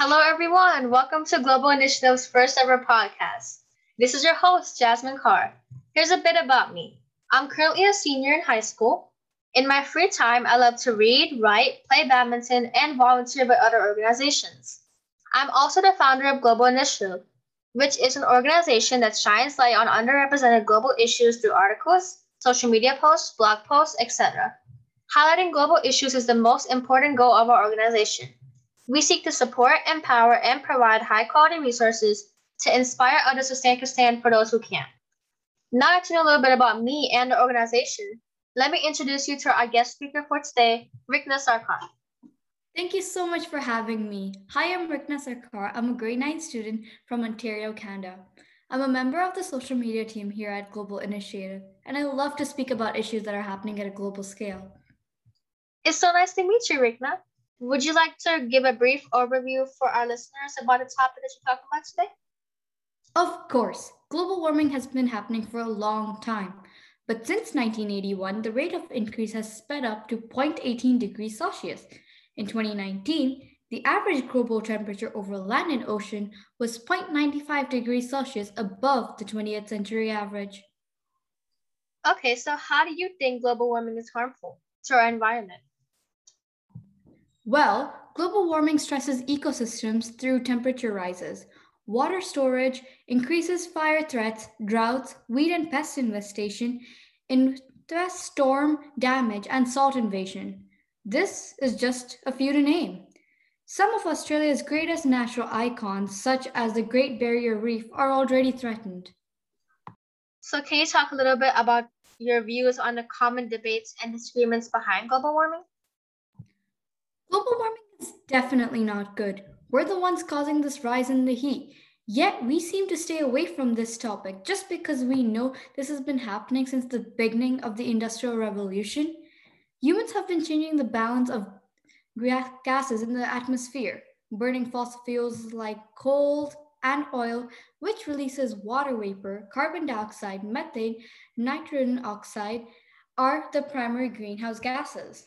Hello, everyone. Welcome to Global Initiative's first ever podcast. This is your host, Jasmine Carr. Here's a bit about me. I'm currently a senior in high school. In my free time, I love to read, write, play badminton, and volunteer with other organizations. I'm also the founder of Global Initiative, which is an organization that shines light on underrepresented global issues through articles, social media posts, blog posts, etc. Highlighting global issues is the most important goal of our organization. We seek to support, empower, and provide high quality resources to inspire others to take a stand for those who can't. Now that you know a little bit about me and the organization, let me introduce you to our guest speaker for today, Rikna Sarkar. Thank you so much for having me. Hi, I'm Rikna Sarkar. I'm a grade 9 student from Ontario, Canada. I'm a member of the social media team here at Global Initiative, and I love to speak about issues that are happening at a global scale. It's so nice to meet you, Rikna. Would you like to give a brief overview for our listeners about the topic that you're talking about today? Of course, global warming has been happening for a long time. But since 1981, the rate of increase has sped up to 0.18 degrees Celsius. In 2019, the average global temperature over land and ocean was 0.95 degrees Celsius above the 20th century average. Okay, so how do you think global warming is harmful to our environment? Well, global warming stresses ecosystems through temperature rises. Water storage increases fire threats, droughts, weed and pest infestation, invest storm damage, and salt invasion. This is just a few to name. Some of Australia's greatest natural icons, such as the Great Barrier Reef, are already threatened. So, can you talk a little bit about your views on the common debates and disagreements behind global warming? Global warming is definitely not good. We're the ones causing this rise in the heat. Yet we seem to stay away from this topic just because we know this has been happening since the beginning of the Industrial Revolution. Humans have been changing the balance of gases in the atmosphere, burning fossil fuels like coal and oil, which releases water vapor, carbon dioxide, methane, nitrogen oxide, are the primary greenhouse gases.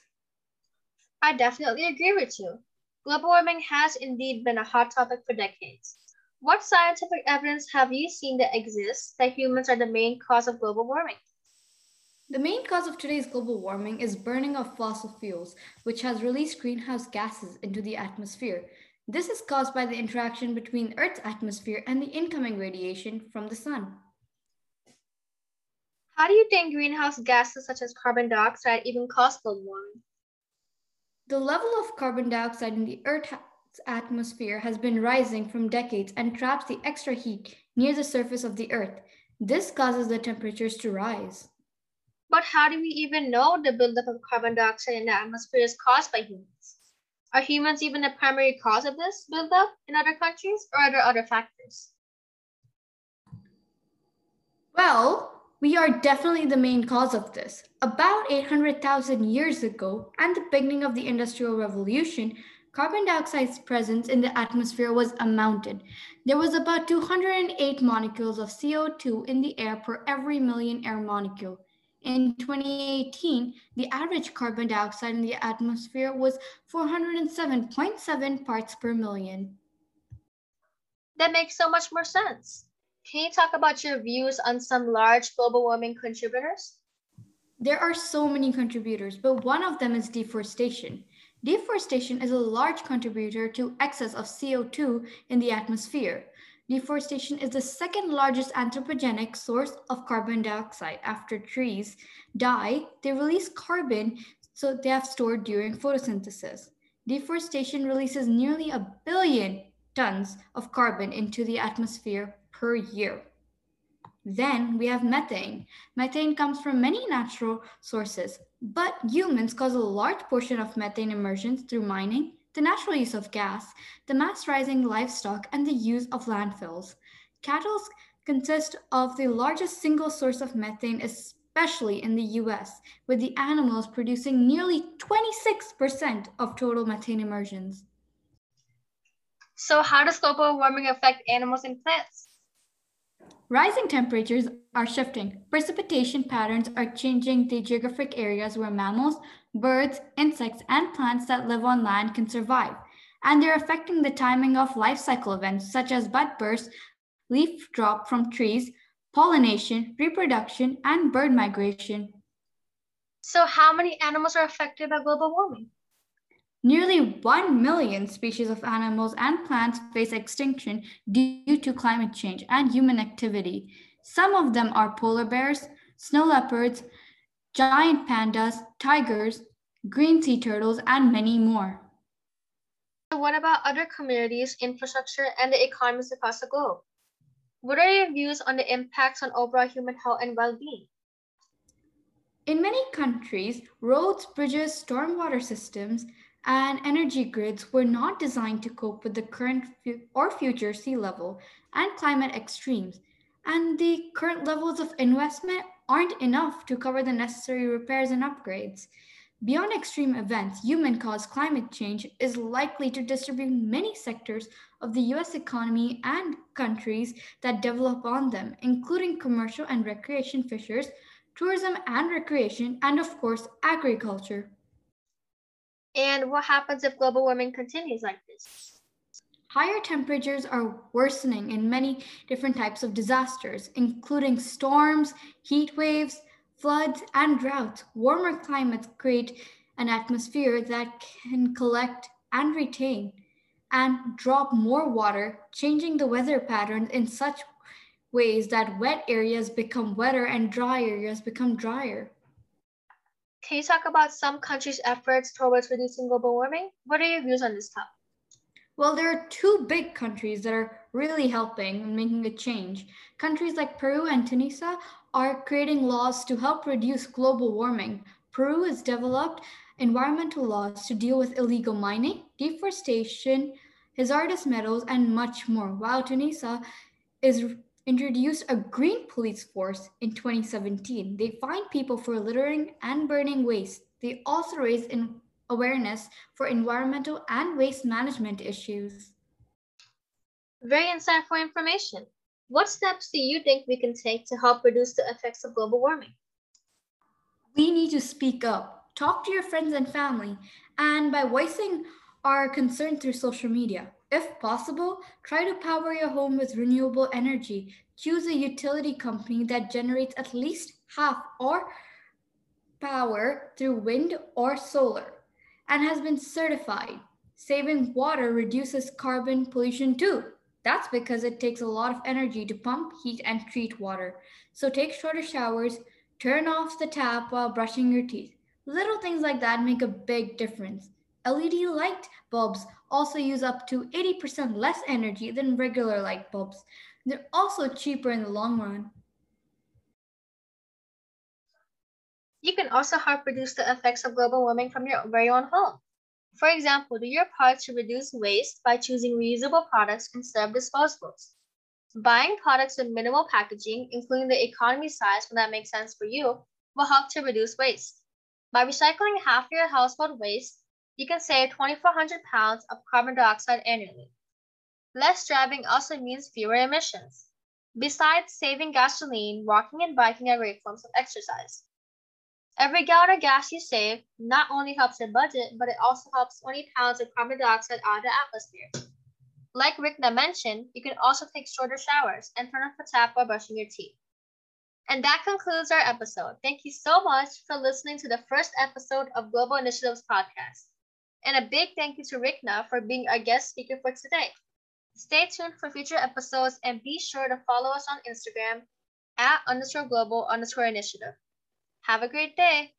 I definitely agree with you. Global warming has indeed been a hot topic for decades. What scientific evidence have you seen that exists that humans are the main cause of global warming? The main cause of today's global warming is burning of fossil fuels, which has released greenhouse gases into the atmosphere. This is caused by the interaction between Earth's atmosphere and the incoming radiation from the sun. How do you think greenhouse gases such as carbon dioxide even cause global warming? The level of carbon dioxide in the Earth's atmosphere has been rising from decades and traps the extra heat near the surface of the Earth. This causes the temperatures to rise. But how do we even know the buildup of carbon dioxide in the atmosphere is caused by humans? Are humans even the primary cause of this buildup in other countries, or are there other factors? Well, we are definitely the main cause of this. About 800,000 years ago, and the beginning of the Industrial Revolution, carbon dioxide's presence in the atmosphere was a mountain. There was about 208 molecules of CO2 in the air per every million air molecule. In 2018, the average carbon dioxide in the atmosphere was 407.7 parts per million. That makes so much more sense. Can you talk about your views on some large global warming contributors? There are so many contributors, but one of them is deforestation. Deforestation is a large contributor to excess of CO2 in the atmosphere. Deforestation is the second largest anthropogenic source of carbon dioxide. After trees die, they release carbon so they have stored during photosynthesis. Deforestation releases nearly a billion tons of carbon into the atmosphere per year. Then we have methane. Methane comes from many natural sources, but humans cause a large portion of methane emissions through mining, the natural use of gas, the mass rising livestock, and the use of landfills. Cattle consist of the largest single source of methane, especially in the US, with the animals producing nearly 26% of total methane emissions. So, how does global warming affect animals and plants? Rising temperatures are shifting. Precipitation patterns are changing the geographic areas where mammals, birds, insects, and plants that live on land can survive. and they're affecting the timing of life cycle events such as bud burst, leaf drop from trees, pollination, reproduction, and bird migration. So, how many animals are affected by global warming? Nearly 1 million species of animals and plants face extinction due to climate change and human activity. Some of them are polar bears, snow leopards, giant pandas, tigers, green sea turtles, and many more. So what about other communities, infrastructure, and the economies across the globe? What are your views on the impacts on overall human health and well-being? In many countries, roads, bridges, stormwater systems, and energy grids were not designed to cope with the current or future sea level and climate extremes, and the current levels of investment aren't enough to cover the necessary repairs and upgrades. Beyond extreme events, human caused climate change is likely to distribute many sectors of the US economy and countries that develop on them, including commercial and recreation fishers, tourism and recreation, and of course, agriculture. And what happens if global warming continues like this? Higher temperatures are worsening in many different types of disasters, including storms, heat waves, floods, and droughts. Warmer climates create an atmosphere that can collect and retain and drop more water, changing the weather patterns in such ways that wet areas become wetter and dry areas become drier. Can you talk about some countries' efforts towards reducing global warming? What are your views on this topic? Well, there are two big countries that are really helping and making a change. Countries like Peru and Tunisia are creating laws to help reduce global warming. Peru has developed environmental laws to deal with illegal mining, deforestation, hazardous metals, and much more, while Tunisia is introduced a green police force in 2017. They fine people for littering and burning waste. They also raise in awareness for environmental and waste management issues. Very insightful information. What steps do you think we can take to help reduce the effects of global warming? We need to speak up, talk to your friends and family, and by voicing our concern through social media. If possible, try to power your home with renewable energy. Choose a utility company that generates at least half or power through wind or solar and has been certified. Saving water reduces carbon pollution too. That's because it takes a lot of energy to pump, heat, and treat water. So take shorter showers, turn off the tap while brushing your teeth. Little things like that make a big difference. LED light bulbs also use up to 80% less energy than regular light bulbs. They're also cheaper in the long run. You can also help reduce the effects of global warming from your very own home. For example, do your part to reduce waste by choosing reusable products instead of disposables. Buying products with minimal packaging, including the economy size when that makes sense for you, will help to reduce waste. By recycling half your household waste, you can save 2,400 pounds of carbon dioxide annually. Less driving also means fewer emissions. Besides saving gasoline, walking and biking are great forms of exercise. Every gallon of gas you save not only helps your budget, but it also helps 20 pounds of carbon dioxide out of the atmosphere. Like Rikna mentioned, you can also take shorter showers and turn off the tap while brushing your teeth. And that concludes our episode. Thank you so much for listening to the first episode of Global Initiatives Podcast. And a big thank you to Rikna for being our guest speaker for today. Stay tuned for future episodes and be sure to follow us on Instagram at underscore global underscore initiative. Have a great day.